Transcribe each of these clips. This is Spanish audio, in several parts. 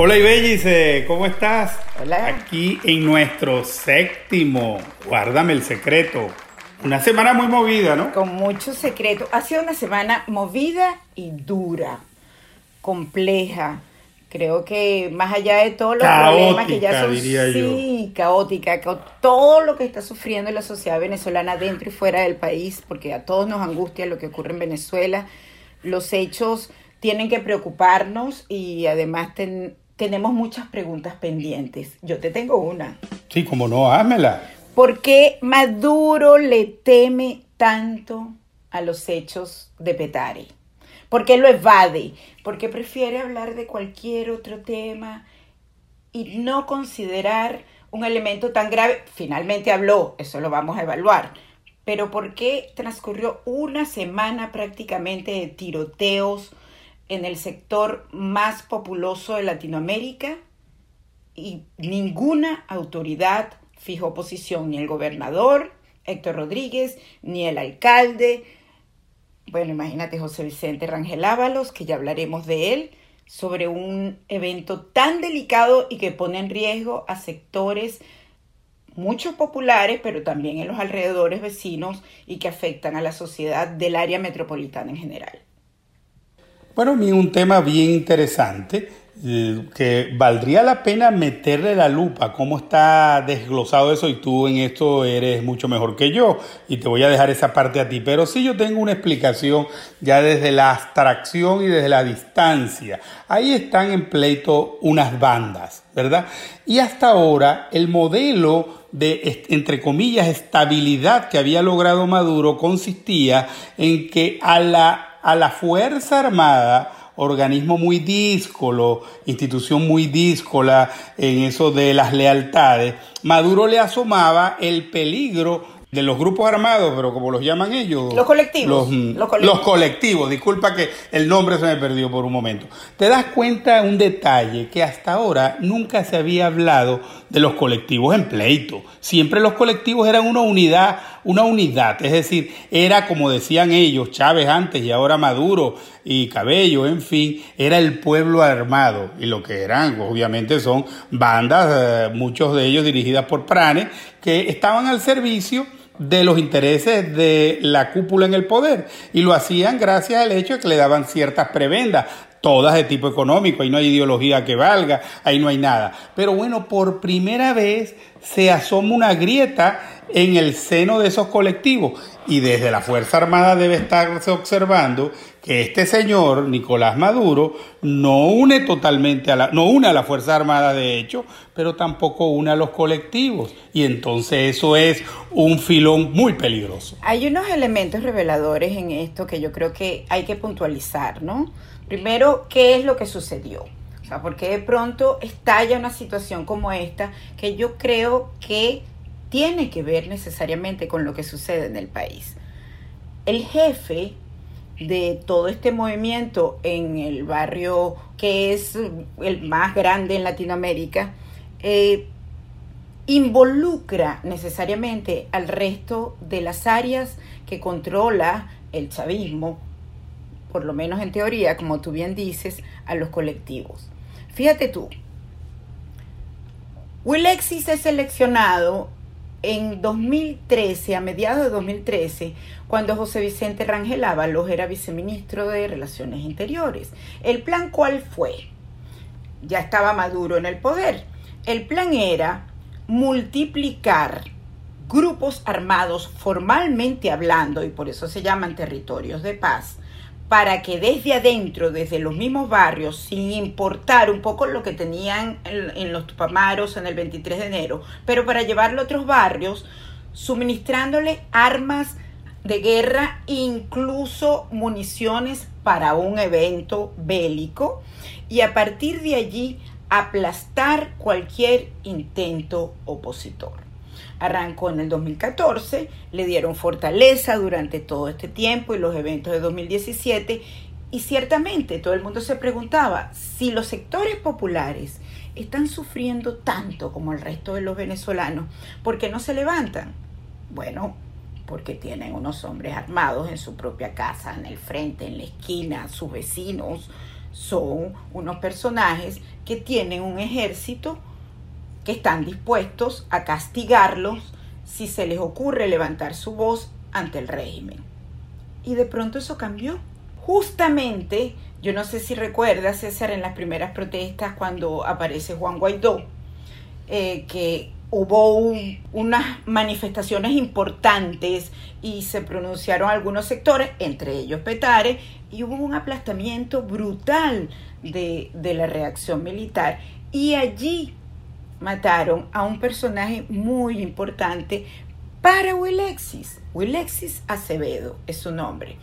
Hola Ibellice, ¿cómo estás? Hola. Aquí en nuestro séptimo, guárdame el secreto. Una semana muy movida, ¿no? Con mucho secreto. Ha sido una semana movida y dura, compleja. Creo que más allá de todos los problemas que ya son sí, caótica, ca- todo lo que está sufriendo la sociedad venezolana dentro y fuera del país, porque a todos nos angustia lo que ocurre en Venezuela. Los hechos tienen que preocuparnos y además ten- tenemos muchas preguntas pendientes. Yo te tengo una. Sí, como no, házmela. ¿Por qué Maduro le teme tanto a los hechos de Petare? ¿Por qué lo evade? Porque prefiere hablar de cualquier otro tema y no considerar un elemento tan grave. Finalmente habló, eso lo vamos a evaluar. Pero ¿por qué transcurrió una semana prácticamente de tiroteos en el sector más populoso de Latinoamérica y ninguna autoridad fijó posición, ni el gobernador Héctor Rodríguez, ni el alcalde. Bueno, imagínate José Vicente Rangel Ábalos, que ya hablaremos de él, sobre un evento tan delicado y que pone en riesgo a sectores muchos populares, pero también en los alrededores vecinos y que afectan a la sociedad del área metropolitana en general. Bueno, un tema bien interesante eh, que valdría la pena meterle la lupa, cómo está desglosado eso y tú en esto eres mucho mejor que yo y te voy a dejar esa parte a ti, pero sí yo tengo una explicación ya desde la abstracción y desde la distancia. Ahí están en pleito unas bandas, ¿verdad? Y hasta ahora el modelo de, entre comillas, estabilidad que había logrado Maduro consistía en que a la, a la Fuerza Armada, organismo muy díscolo, institución muy díscola en eso de las lealtades, Maduro le asomaba el peligro de los grupos armados, pero como los llaman ellos. Los colectivos. Los, Los colectivos. los colectivos, disculpa que el nombre se me perdió por un momento. Te das cuenta un detalle que hasta ahora nunca se había hablado de los colectivos en pleito. Siempre los colectivos eran una unidad, una unidad, es decir, era como decían ellos, Chávez antes y ahora Maduro y Cabello, en fin, era el pueblo armado. Y lo que eran, obviamente son bandas, eh, muchos de ellos dirigidas por Pranes, que estaban al servicio de los intereses de la cúpula en el poder. Y lo hacían gracias al hecho de que le daban ciertas prebendas, todas de tipo económico, ahí no hay ideología que valga, ahí no hay nada. Pero bueno, por primera vez se asoma una grieta en el seno de esos colectivos y desde la Fuerza Armada debe estarse observando que este señor, Nicolás Maduro, no une totalmente a la, no une a la Fuerza Armada de hecho, pero tampoco une a los colectivos. Y entonces eso es un filón muy peligroso. Hay unos elementos reveladores en esto que yo creo que hay que puntualizar, ¿no? Primero, ¿qué es lo que sucedió? O sea, ¿por qué de pronto estalla una situación como esta que yo creo que tiene que ver necesariamente con lo que sucede en el país? El jefe de todo este movimiento en el barrio que es el más grande en Latinoamérica, eh, involucra necesariamente al resto de las áreas que controla el chavismo, por lo menos en teoría, como tú bien dices, a los colectivos. Fíjate tú, Willexis es seleccionado en 2013, a mediados de 2013, cuando José Vicente Rangel Ábalos era viceministro de Relaciones Interiores. ¿El plan cuál fue? Ya estaba Maduro en el poder. El plan era multiplicar grupos armados formalmente hablando, y por eso se llaman territorios de paz, para que desde adentro, desde los mismos barrios, sin importar un poco lo que tenían en, los Tupamaros en el 23 de enero, pero para llevarlo a otros barrios, suministrándole armas de guerra, incluso municiones para un evento bélico, y a partir de allí aplastar cualquier intento opositor. Arrancó en el 2014, le dieron fortaleza durante todo este tiempo y los eventos de 2017 y ciertamente todo el mundo se preguntaba si los sectores populares están sufriendo tanto como el resto de los venezolanos, ¿por qué no se levantan? Bueno, porque tienen unos hombres armados en su propia casa, en el frente, en la esquina, sus vecinos, son unos personajes que tienen un ejército que están dispuestos a castigarlos si se les ocurre levantar su voz ante el régimen. Y de pronto eso cambió. Justamente, yo no sé si recuerdas, César, en las primeras protestas cuando aparece Juan Guaidó, eh, que hubo unas manifestaciones importantes y se pronunciaron algunos sectores, entre ellos Petare, y hubo un aplastamiento brutal de, de la reacción militar. Y allí mataron a un personaje muy importante para Willexis. Willexis Acevedo es su nombre.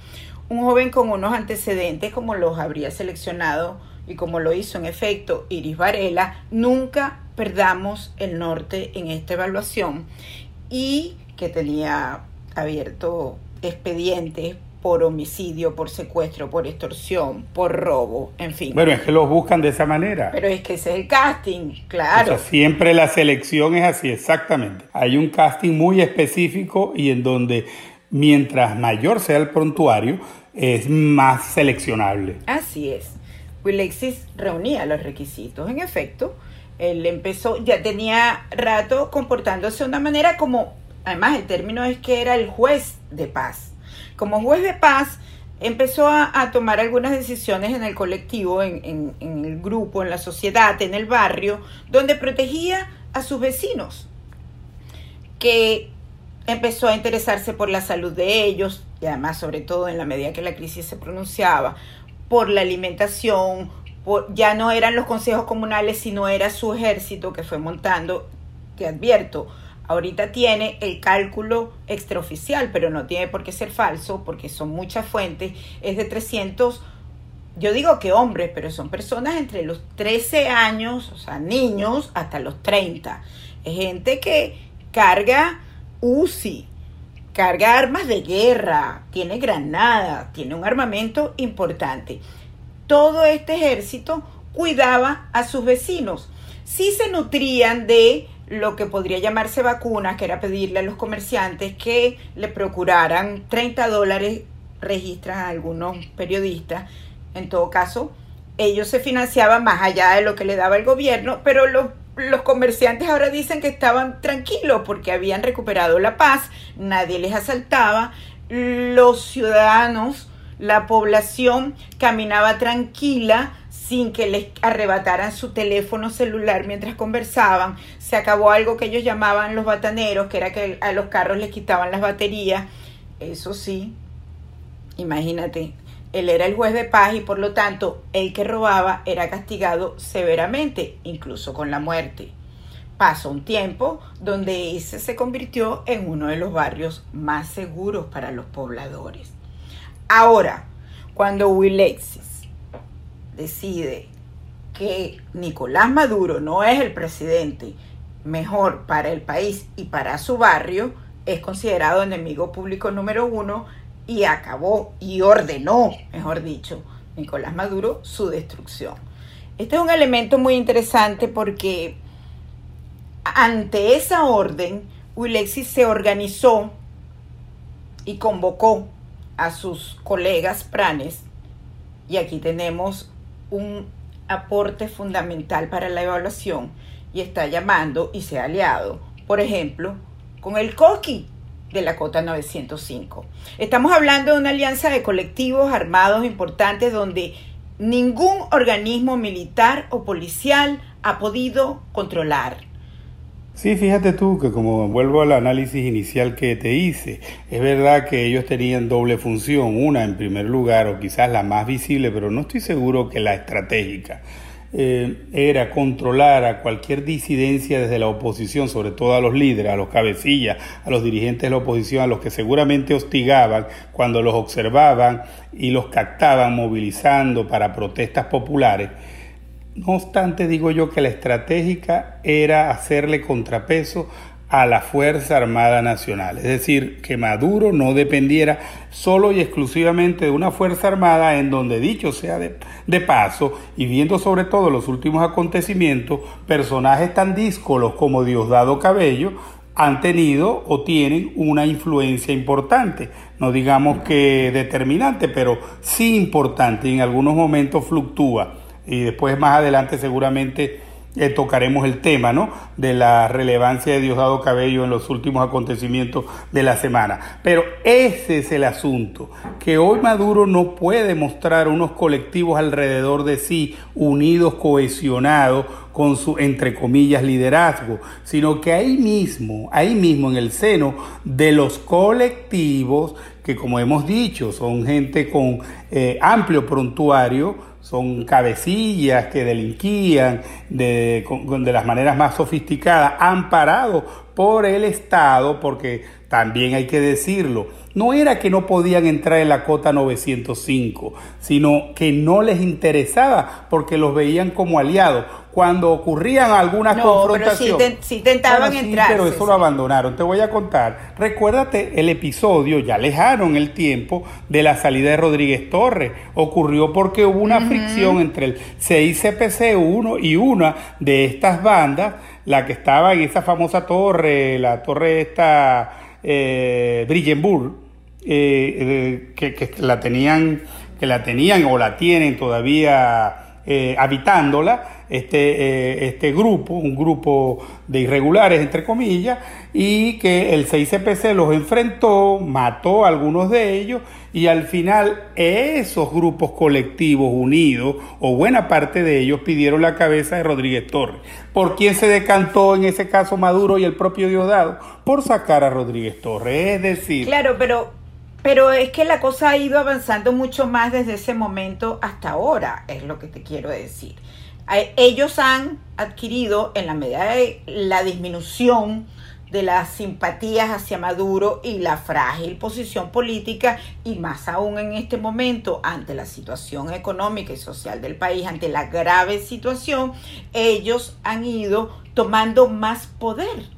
Un joven con unos antecedentes como los habría seleccionado y como lo hizo en efecto Iris Varela, nunca perdamos el norte en esta evaluación y que tenía abierto expedientes por homicidio, por secuestro, por extorsión, por robo, en fin. Bueno, es que los buscan de esa manera. Pero es que ese es el casting, claro. siempre la selección es así, exactamente. Hay un casting muy específico y en donde mientras mayor sea el prontuario, es más seleccionable. Así es. Willexis reunía los requisitos. En efecto, él empezó, ya tenía rato comportándose de una manera como, además el término es que era el juez de paz como juez de paz, empezó a, tomar algunas decisiones en el colectivo, en, el grupo, en la sociedad, en el barrio, donde protegía a sus vecinos, que empezó a interesarse por la salud de ellos, y además, sobre todo en la medida que la crisis se pronunciaba, por la alimentación, ya no eran los consejos comunales, sino era su ejército que fue montando, te advierto, Ahorita tiene el cálculo extraoficial, pero no tiene por qué ser falso porque son muchas fuentes. Es de 300, yo digo que hombres, pero son personas entre los 13 años, o sea, niños, hasta los 30. Es gente que carga UCI, carga armas de guerra, tiene granadas, tiene un armamento importante. Todo este ejército cuidaba a sus vecinos. Sí se nutrían de lo que podría llamarse vacuna, que era pedirle a los comerciantes que le procuraran 30 dólares, registran algunos periodistas. En todo caso, ellos se financiaban más allá de lo que le daba el gobierno, pero los, los comerciantes ahora dicen que estaban tranquilos porque habían recuperado la paz, nadie les asaltaba, los ciudadanos, la población caminaba tranquila, sin que les arrebataran su teléfono celular mientras conversaban. Se acabó algo que ellos llamaban los bataneros, que era que a los carros les quitaban las baterías. Eso sí, imagínate, él era el juez de paz y por lo tanto el que robaba era castigado severamente, incluso con la muerte. Pasó un tiempo donde ese se convirtió en uno de los barrios más seguros para los pobladores. Ahora, cuando Willexis decide que Nicolás Maduro no es el presidente mejor para el país y para su barrio, es considerado enemigo público número uno y acabó y ordenó, mejor dicho, Nicolás Maduro su destrucción. Este es un elemento muy interesante porque ante esa orden, Wilexis se organizó y convocó a sus colegas pranes, y aquí tenemos un aporte fundamental para la evaluación y está llamando y se ha aliado, por ejemplo, con el COQUI de la Cota 905. Estamos hablando de una alianza de colectivos armados importantes donde ningún organismo militar o policial ha podido controlar Sí, fíjate tú que como vuelvo al análisis inicial que te hice, es verdad que ellos tenían doble función, una en primer lugar o quizás la más visible, pero no estoy seguro que la estratégica. Eh, era controlar a cualquier disidencia desde la oposición, sobre todo a los líderes, a los cabecillas, a los dirigentes de la oposición, a los que seguramente hostigaban cuando los observaban y los captaban movilizando para protestas populares no obstante, digo yo que la estratégica era hacerle contrapeso a la Fuerza Armada Nacional, es decir, que Maduro no dependiera solo y exclusivamente de una Fuerza Armada en donde, dicho sea de, de, paso, y viendo sobre todo los últimos acontecimientos, personajes tan díscolos como Diosdado Cabello han tenido o tienen una influencia importante, no digamos que determinante, pero sí importante y en algunos momentos fluctúa. Y después más adelante seguramente eh, tocaremos el tema ¿no? de la relevancia de Diosdado Cabello en los últimos acontecimientos de la semana. Pero ese es el asunto, que hoy Maduro no puede mostrar unos colectivos alrededor de sí, unidos, cohesionados, con su, entre comillas, liderazgo, sino que ahí mismo, ahí mismo en el seno de los colectivos, que como hemos dicho, son gente con eh, amplio prontuario, son cabecillas que delinquían de, de las maneras más sofisticadas, amparados por el Estado, porque también hay que decirlo, no era que no podían entrar en la cota 905, sino que no les interesaba porque los veían como aliados cuando ocurrían algunas confrontaciones. Pero sí, intentaban entrar. Pero eso lo abandonaron. Te voy a contar. Recuérdate el episodio ya lejano en el tiempo de la salida de Rodríguez Torres. Ocurrió porque hubo una fricción entre el CICPC 1 y una de estas bandas, la que estaba en esa famosa torre, la torre esta eh, Brillenburg, eh, que, que la tenían que la tenían o la tienen todavía eh, habitándola este, eh, este grupo, un grupo de irregulares, entre comillas, y que el 6CPC los enfrentó, mató a algunos de ellos, y al final esos grupos colectivos unidos, o buena parte de ellos, pidieron la cabeza de Rodríguez Torres. ¿Por quién se decantó en ese caso Maduro y el propio Diosdado? Por sacar a Rodríguez Torres. Es decir... Claro, pero pero es que la cosa ha ido avanzando mucho más desde ese momento hasta ahora, es lo que te quiero decir. Ellos han adquirido, en la medida de la disminución de las simpatías hacia Maduro y la frágil posición política, y más aún en este momento, ante la situación económica y social del país, ante la grave situación, ellos han ido tomando más poder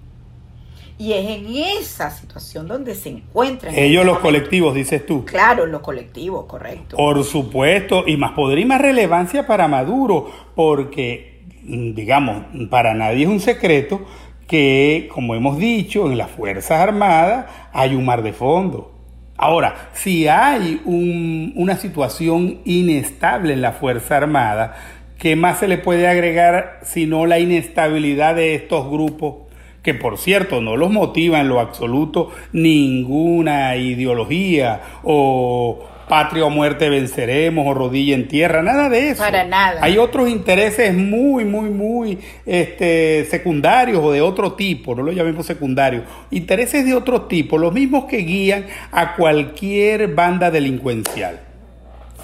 y es en esa situación donde se encuentran. Ellos los colectivos, dices tú. Claro, los colectivos, correcto. Por supuesto, y más poder y más relevancia para Maduro, porque, digamos, para nadie es un secreto que, como hemos dicho, en las Fuerzas Armadas hay un mar de fondo. Ahora, si hay una situación inestable en la Fuerza Armada, ¿qué más se le puede agregar sino la inestabilidad de estos grupos que por cierto no los motiva en lo absoluto ninguna ideología o patria o muerte venceremos o rodilla en tierra, nada de eso. Para nada. Hay otros intereses muy, muy, muy este, secundarios o de otro tipo, no lo llamemos secundarios, intereses de otro tipo, los mismos que guían a cualquier banda delincuencial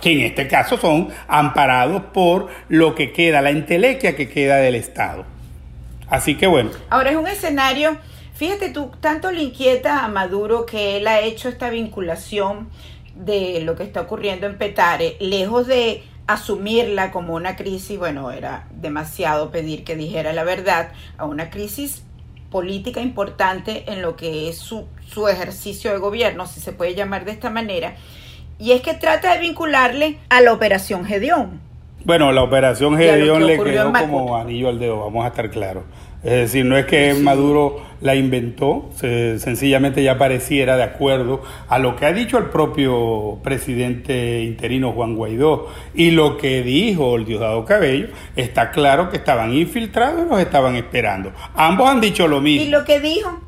que en este caso son amparados por lo que queda, la entelequia que queda del Estado. Así que bueno. Ahora es un escenario, fíjate tú, tanto le inquieta a Maduro que él ha hecho esta vinculación de lo que está ocurriendo en Petare, lejos de asumirla como una crisis, bueno, era demasiado pedir que dijera la verdad, a una crisis política importante en lo que es su, su ejercicio de gobierno, si se puede llamar de esta manera, y es que trata de vincularle a la operación Gedeón. Bueno, la operación Gedeón le quedó como anillo al dedo, vamos a estar claros. Es decir, no es que Maduro la inventó, sencillamente ya pareciera de acuerdo a lo que ha dicho el propio presidente interino Juan Guaidó y lo que dijo el Diosdado Cabello, está claro que estaban infiltrados y los estaban esperando. Ambos han dicho lo mismo. Y lo que dijo,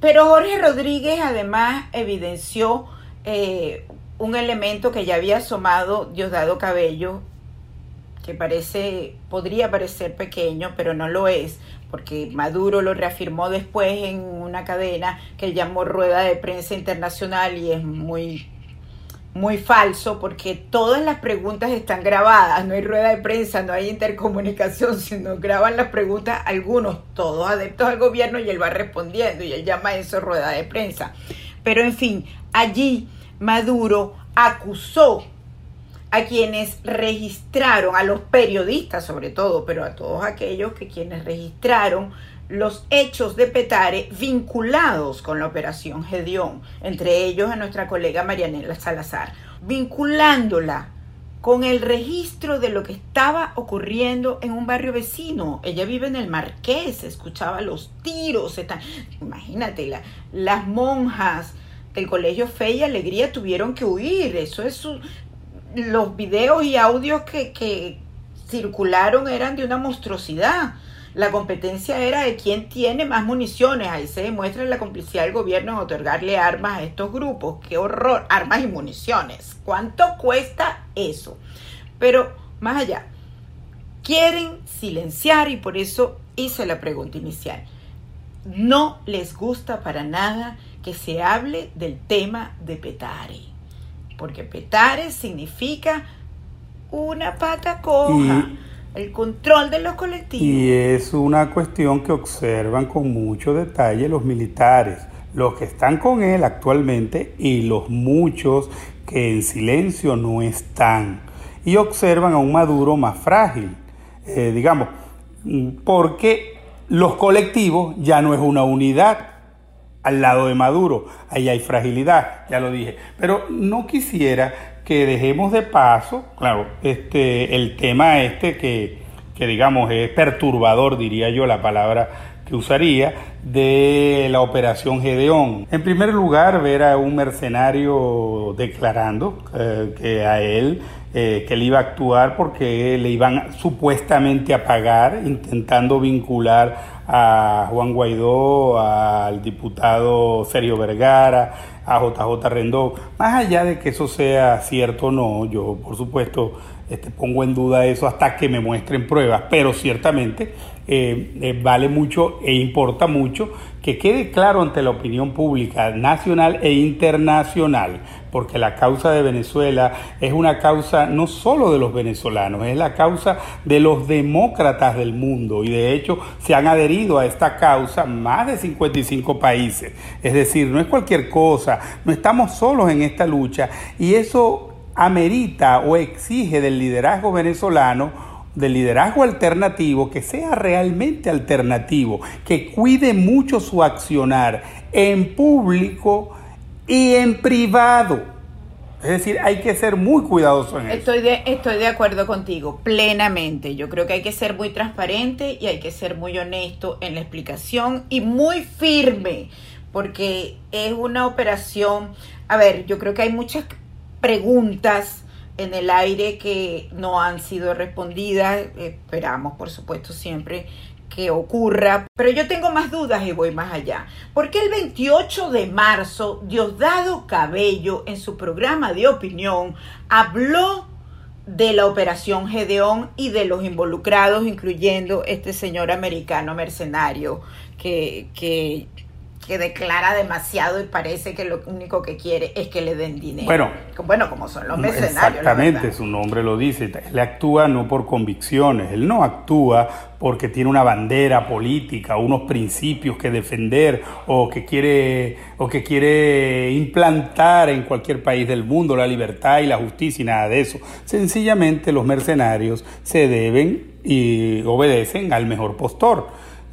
pero Jorge Rodríguez además evidenció eh, un elemento que ya había asomado Diosdado Cabello que parece, podría parecer pequeño, pero no lo es, porque Maduro lo reafirmó después en una cadena que él llamó rueda de prensa internacional y es muy muy falso porque todas las preguntas están grabadas, no hay rueda de prensa, no hay intercomunicación, sino graban las preguntas algunos, todos adeptos al gobierno y él va respondiendo y él llama eso rueda de prensa. Pero en fin, allí Maduro acusó a quienes registraron, a los periodistas sobre todo, pero a todos aquellos que quienes registraron los hechos de Petare vinculados con la operación Gedeón, entre ellos a nuestra colega Marianela Salazar, vinculándola con el registro de lo que estaba ocurriendo en un barrio vecino. Ella vive en el Marqués, escuchaba los tiros. Imagínate, las monjas del colegio Fe y Alegría tuvieron que huir. Eso es los videos y audios que, que circularon eran de una monstruosidad. La competencia era de quién tiene más municiones. Ahí se demuestra la complicidad del gobierno en otorgarle armas a estos grupos. ¡Qué horror! Armas y municiones. ¿Cuánto cuesta eso? Pero más allá, quieren silenciar y por eso hice la pregunta inicial. No les gusta para nada que se hable del tema de Petare, porque Petare significa una pata coja el control de los colectivos. Y es una cuestión que observan con mucho detalle los militares, los que están con él actualmente y los muchos que en silencio no están. Y observan a un Maduro más frágil, eh, digamos, porque los colectivos ya no es una unidad al lado de Maduro, ahí hay fragilidad, ya lo dije, pero no quisiera que dejemos de paso, claro, este, el tema este que, que digamos es perturbador, diría yo la palabra que usaría, de la operación Gedeón. En primer lugar, ver a un mercenario declarando eh, que a él, eh, que él iba a actuar porque le iban supuestamente a pagar, intentando vincular a Juan Guaidó, al diputado Sergio Vergara, a JJ Rendón. Más allá de que eso sea cierto o no, yo por supuesto este, pongo en duda eso hasta que me muestren pruebas, pero ciertamente eh, eh, vale mucho e importa mucho que quede claro ante la opinión pública nacional e internacional, porque la causa de Venezuela es una causa no solo de los venezolanos, es la causa de los demócratas del mundo y de hecho se han adherido a esta causa más de 55 países. Es decir, no es cualquier cosa, no estamos solos en esta lucha y eso amerita o exige del liderazgo venezolano del liderazgo alternativo que sea realmente alternativo, que cuide mucho su accionar en público y en privado. Es decir, hay que ser muy cuidadoso en estoy eso. Estoy de acuerdo contigo, plenamente. Yo creo que hay que ser muy transparente y hay que ser muy honesto en la explicación y muy firme, porque es una operación, a ver, yo creo que hay muchas preguntas en el aire que no han sido respondidas. Esperamos, por supuesto, siempre que ocurra. Pero yo tengo más dudas y voy más allá. Porque el 28 de marzo, Diosdado Cabello, en su programa de opinión, habló de la operación Gedeón y de los involucrados, incluyendo este señor americano mercenario que, que que declara demasiado y parece que lo único que quiere es que le den dinero. Bueno, bueno como son los mercenarios. Exactamente, su nombre lo dice. Él actúa no por convicciones, él no actúa porque tiene una bandera política, unos principios que defender o que quiere o que quiere implantar en cualquier país del mundo la libertad y la justicia y nada de eso. Sencillamente los mercenarios se deben y obedecen al mejor postor.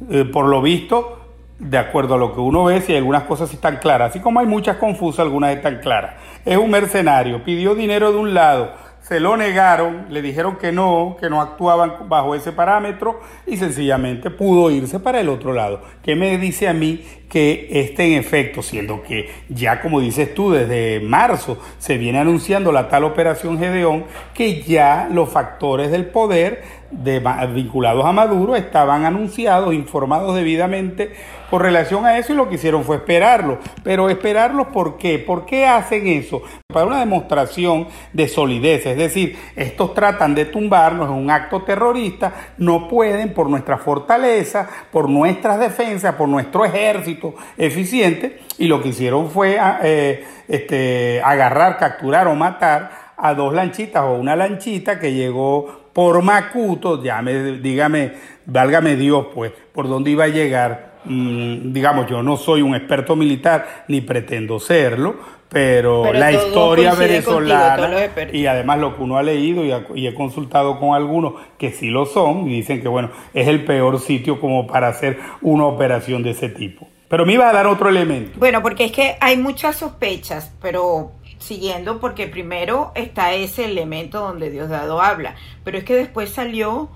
Eh, por lo visto, de acuerdo a lo que uno ve, si algunas cosas están claras, así como hay muchas confusas, algunas están claras. Es un mercenario, pidió dinero de un lado, se lo negaron, le dijeron que no, que no actuaban bajo ese parámetro y sencillamente pudo irse para el otro lado. ¿Qué me dice a mí que este en efecto, siendo que ya como dices tú, desde marzo se viene anunciando la tal operación Gedeón, que ya los factores del poder de, vinculados a Maduro estaban anunciados, informados debidamente con relación a eso y lo que hicieron fue esperarlo. Pero esperarlo ¿por qué? ¿Por qué hacen eso? Para una demostración de solidez, es decir, estos tratan de tumbarnos en un acto terrorista, no pueden por nuestra fortaleza, por nuestras defensas, por nuestro ejército eficiente y lo que hicieron fue ah, eh, este, agarrar, capturar o matar a dos lanchitas o una lanchita que llegó por Macuto, ya me, dígame, válgame Dios, pues, por dónde iba a llegar. Mm, digamos, yo no soy un experto militar, ni pretendo serlo, pero, la historia venezolana y además lo que uno ha leído y, he consultado con algunos que sí lo son y dicen que bueno, es el peor sitio como para hacer una operación de ese tipo. Pero me iba a dar otro elemento. Bueno, porque es que hay muchas sospechas, pero siguiendo porque primero está ese elemento donde Diosdado habla, pero es que después salió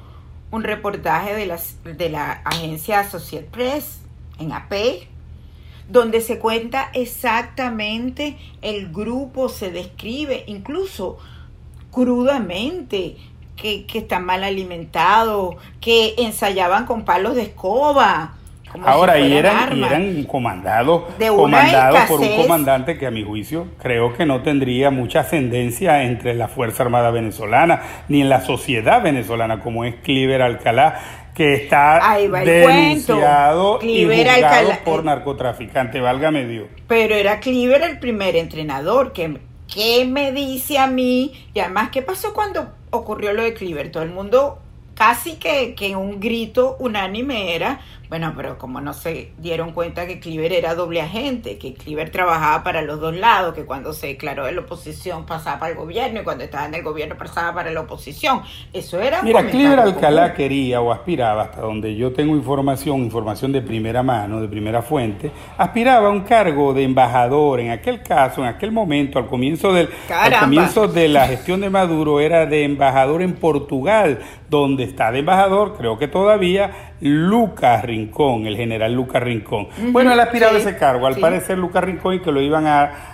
un reportaje de, de la agencia Associated Press en AP, donde se cuenta exactamente el grupo, se describe incluso crudamente que, que están mal alimentados, que ensayaban con palos de escoba, Ahora, y eran, y eran comandados, comandados por un comandante que a mi juicio creo que no tendría mucha ascendencia entre la Fuerza Armada venezolana ni en la sociedad venezolana como es Cliver Alcalá que está denunciado y juzgado por eh, narcotraficante, válgame Dios. Pero era Cliver el primer entrenador que ¿qué me dice a mí? Y además, ¿qué pasó cuando ocurrió lo de Cliver? Todo el mundo casi que, que un grito unánime era, bueno, pero como no se dieron cuenta que Cliver era doble agente, que Cliver trabajaba para los dos lados, que cuando se declaró de la oposición pasaba para el gobierno y cuando estaba en el gobierno pasaba para la oposición. Eso era... Mira, Cliver Alcalá quería o aspiraba, hasta donde yo tengo información, información de primera mano, de primera fuente, aspiraba a un cargo de embajador. En aquel caso, en aquel momento, al comienzo, del, al comienzo de la gestión de Maduro, era de embajador en Portugal, donde está de embajador, creo que todavía, Lucas Rincón, el general Lucas Rincón. Bueno, él aspiraba a ese cargo, al parecer Lucas Rincón, y que lo iban a,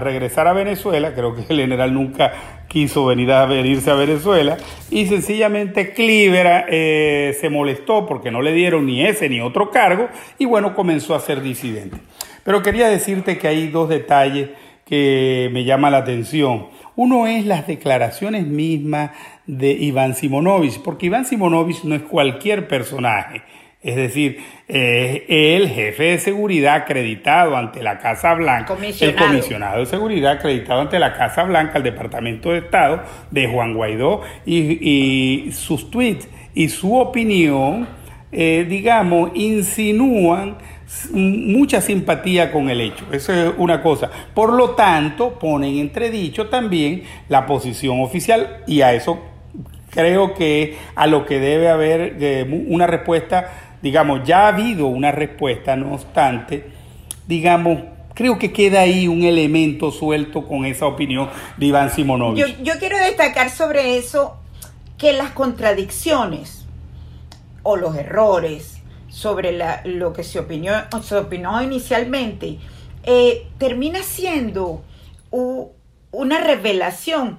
regresar a Venezuela, creo que el general nunca quiso venir a venirse a Venezuela, y sencillamente Cliver eh, se molestó porque no le dieron ni ese ni otro cargo, y bueno, comenzó a ser disidente. Pero quería decirte que hay dos detalles que me llaman la atención. Uno es las declaraciones mismas de Iván Simonovich, porque Iván Simonovich no es cualquier personaje. Es decir, es el jefe de seguridad acreditado ante la Casa Blanca, el comisionado de seguridad acreditado ante la Casa Blanca, el Departamento de Estado de Juan Guaidó, y, sus tweets y su opinión, eh, digamos, insinúan mucha simpatía con el hecho. Eso es una cosa. Por lo tanto, ponen entredicho también la posición oficial y a eso creo que a lo que debe haber eh, una respuesta, digamos, ya ha habido una respuesta, no obstante, digamos, creo que queda ahí un elemento suelto con esa opinión de Iván Simonovich. Yo, quiero destacar sobre eso que las contradicciones o los errores sobre lo que se opinó, se opinó inicialmente eh, termina siendo una revelación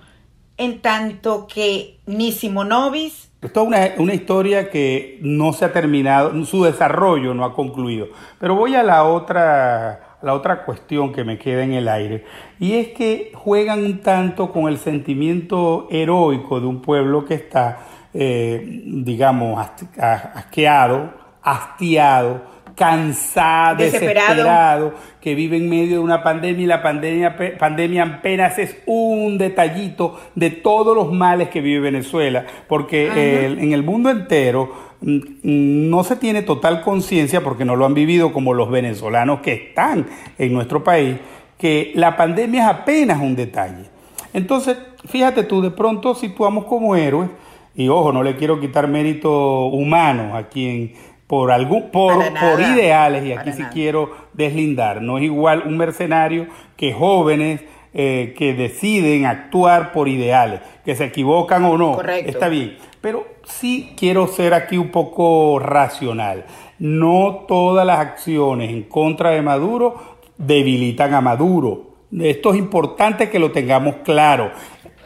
en tanto que ni Simonovis... Esto es una, una, historia que no se ha terminado, su desarrollo no ha concluido. Pero voy a la otra, la otra cuestión que me queda en el aire, y es que juegan un tanto con el sentimiento heroico de un pueblo que está, eh, digamos, asqueado, hastiado, cansado, desesperado. que vive en medio de una pandemia y la pandemia, pandemia apenas es un detallito de todos los males que vive Venezuela, porque en el mundo entero mm, mm, no se tiene total conciencia, porque no lo han vivido como los venezolanos que están en nuestro país, que la pandemia es apenas un detalle. Entonces, fíjate tú, de pronto situamos como héroes, y ojo, no le quiero quitar mérito humano a quien por, algún, por, por ideales, y aquí sí quiero deslindar, no es igual un mercenario que jóvenes eh, que deciden actuar por ideales, que se equivocan o no, está bien, pero sí quiero ser aquí un poco racional. No todas las acciones en contra de Maduro debilitan a Maduro. Esto es importante que lo tengamos claro.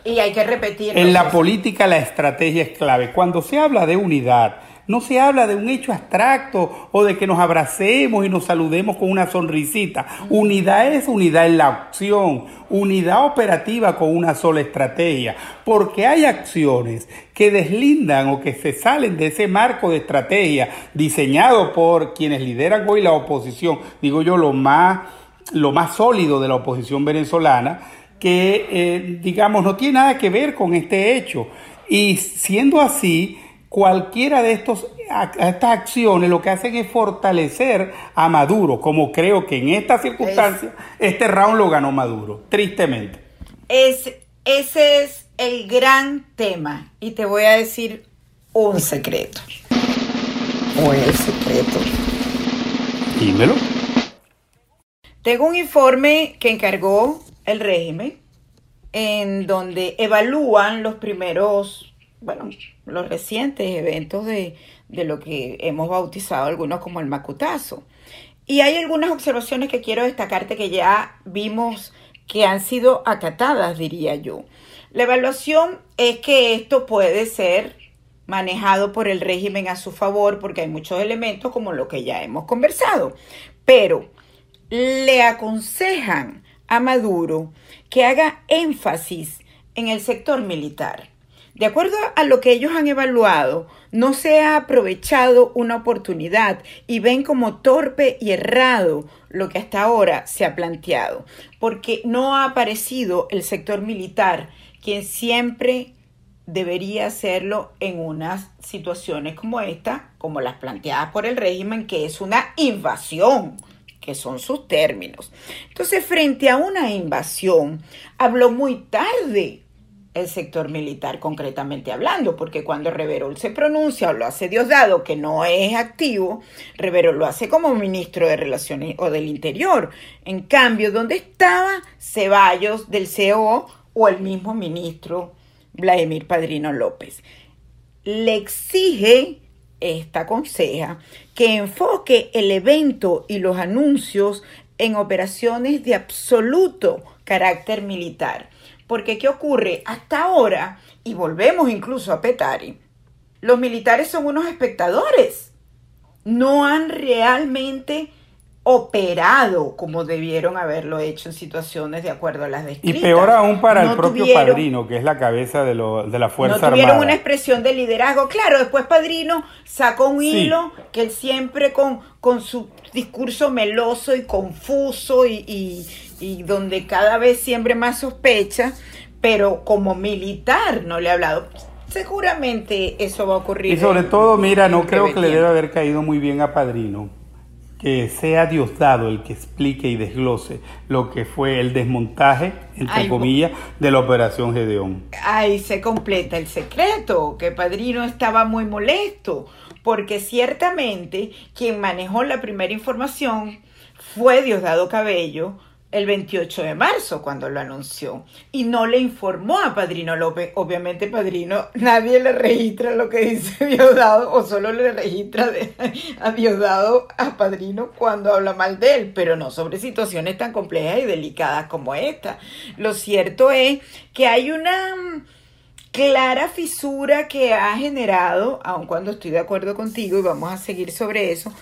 Y hay que repetir. En la política la estrategia es clave. Cuando se habla de unidad, no se habla de un hecho abstracto o de que nos abracemos y nos saludemos con una sonrisita. Unidad es unidad en la acción, unidad operativa con una sola estrategia, porque hay acciones que deslindan o que se salen de ese marco de estrategia diseñado por quienes lideran hoy la oposición, digo yo lo más, lo más sólido de la oposición venezolana, que eh, digamos no tiene nada que ver con este hecho. Y siendo así, cualquiera de estos, estas acciones lo que hacen es fortalecer a Maduro, como creo que en esta circunstancia este round lo ganó Maduro, tristemente. Es, ese es el gran tema y te voy a decir un secreto. O el secreto. Dímelo. Tengo un informe que encargó el régimen en donde evalúan los primeros, bueno, los recientes eventos de, de lo que hemos bautizado algunos como el macutazo. Y hay algunas observaciones que quiero destacarte que ya vimos que han sido acatadas, diría yo. La evaluación es que esto puede ser manejado por el régimen a su favor porque hay muchos elementos como lo que ya hemos conversado. Pero le aconsejan a Maduro que haga énfasis en el sector militar. De acuerdo a lo que ellos han evaluado, no se ha aprovechado una oportunidad y ven como torpe y errado lo que hasta ahora se ha planteado, porque no ha aparecido el sector militar, quien siempre debería hacerlo en unas situaciones como esta, como las planteadas por el régimen, que es una invasión que son sus términos. Entonces, frente a una invasión, habló muy tarde el sector militar, concretamente hablando, porque cuando Reverol se pronuncia o lo hace Diosdado, que no es activo, Reverol lo hace como ministro de Relaciones o del Interior. En cambio, donde estaba Ceballos del CO o el mismo ministro Vladimir Padrino López. Le exige esta conseja que enfoque el evento y los anuncios en operaciones de absoluto carácter militar. Porque ¿qué ocurre? Hasta ahora, y volvemos incluso a Petari, los militares son unos espectadores. No han realmente operado como debieron haberlo hecho en situaciones de acuerdo a las descritas. Y peor aún para el propio Padrino, que es la cabeza de, lo, de la Fuerza Armada. No tuvieron una expresión de liderazgo. Claro, después Padrino sacó un hilo que él siempre con, con su discurso meloso y confuso y, y, y donde cada vez siempre más sospecha, pero como militar no le ha hablado. Seguramente eso va a ocurrir. Y sobre todo, mira, no creo que le debe haber caído muy bien a Padrino que sea Diosdado el que explique y desglose lo que fue el desmontaje, entre comillas, de la operación Gedeón. Ahí se completa el secreto, que Padrino estaba muy molesto, porque ciertamente quien manejó la primera información fue Diosdado Cabello, el 28 de marzo cuando lo anunció y no le informó a Padrino López. Obviamente Padrino, nadie le registra lo que dice Diosdado o solo le registra a Diosdado a Padrino cuando habla mal de él, pero no sobre situaciones tan complejas y delicadas como esta. Lo cierto es que hay una clara fisura que ha generado, aun cuando estoy de acuerdo contigo y vamos a seguir sobre eso,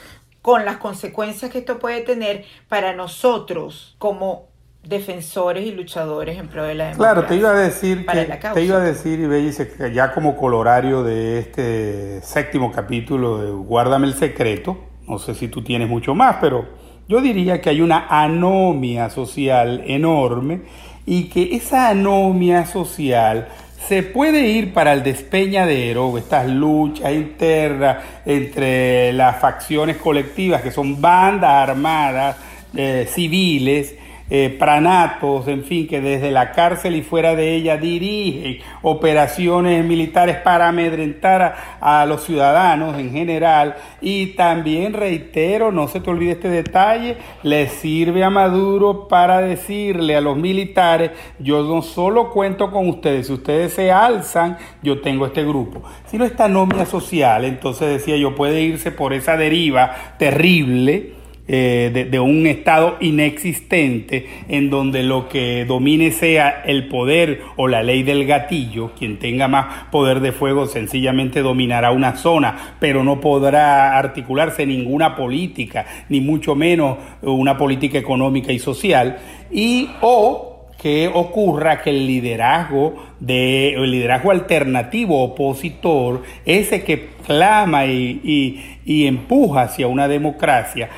con las consecuencias que esto puede tener para nosotros como defensores y luchadores en pro de la democracia. Claro, te iba a decir que, te iba a decir y ya como colorario de este séptimo capítulo de Guárdame el secreto, no sé si tú tienes mucho más, pero yo diría que hay una anomia social enorme y que esa anomia social se puede ir para el despeñadero, estas luchas internas entre las facciones colectivas, que son bandas armadas eh, civiles, eh, pranatos, en fin, que desde la cárcel y fuera de ella dirigen operaciones militares para amedrentar a, los ciudadanos en general. Y también reitero, no se te olvide este detalle, le sirve a Maduro para decirle a los militares, yo no solo cuento con ustedes, si ustedes se alzan, yo tengo este grupo, sino esta nomia social, entonces decía yo, puede irse por esa deriva terrible eh, de, un estado inexistente en donde lo que domine sea el poder o la ley del gatillo, quien tenga más poder de fuego sencillamente dominará una zona, pero no podrá articularse ninguna política, ni mucho menos una política económica y social, y o que ocurra que el liderazgo de el liderazgo alternativo opositor, ese que clama y, y empuja hacia una democracia,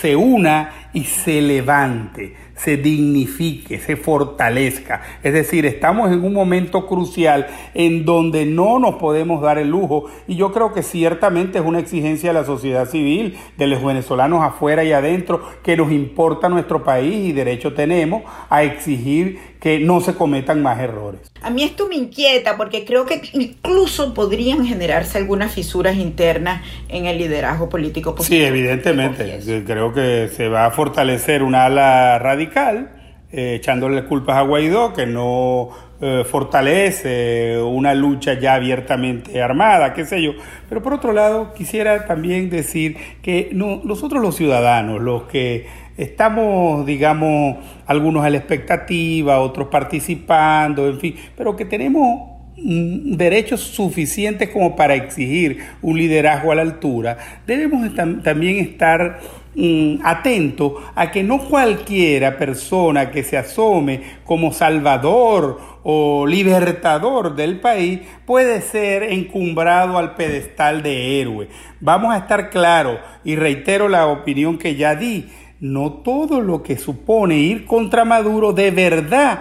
se una y se levante, se dignifique, se fortalezca. Es decir, estamos en un momento crucial en donde no nos podemos dar el lujo y yo creo que ciertamente es una exigencia de la sociedad civil, de los venezolanos afuera y adentro, que nos importa nuestro país y derecho tenemos a exigir que no se cometan más errores. A mí esto me inquieta porque creo que incluso podrían generarse algunas fisuras internas en el liderazgo político. Sí, evidentemente. Creo que se va a fortalecer una ala radical eh, echándole culpas a Guaidó, que no eh, fortalece una lucha ya abiertamente armada, qué sé yo. Pero por otro lado, quisiera también decir que nosotros los ciudadanos, los que estamos, digamos, algunos a la expectativa, otros participando, en fin, pero que tenemos derechos suficientes como para exigir un liderazgo a la altura, debemos también estar mm, atentos a que no cualquiera persona que se asome como salvador o libertador del país puede ser encumbrado al pedestal de héroe. Vamos a estar claros y reitero la opinión que ya di, no todo lo que supone ir contra Maduro de verdad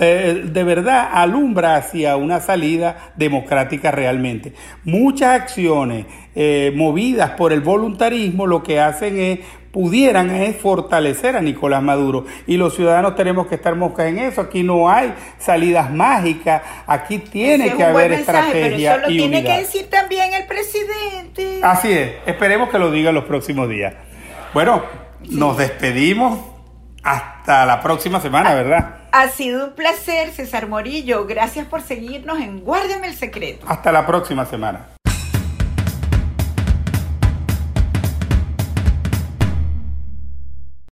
eh, de verdad alumbra hacia una salida democrática realmente. Muchas acciones eh, movidas por el voluntarismo lo que hacen es pudieran es fortalecer a Nicolás Maduro y los ciudadanos tenemos que estar moscas en eso. Aquí no hay salidas mágicas, aquí tiene que haber estrategia pero eso lo tiene que decir también el presidente. Así es, esperemos que lo diga los próximos días. Bueno, nos despedimos hasta la próxima semana, ¿verdad? Ha sido un placer, César Morillo. Gracias por seguirnos en Guárdame el Secreto. Hasta la próxima semana.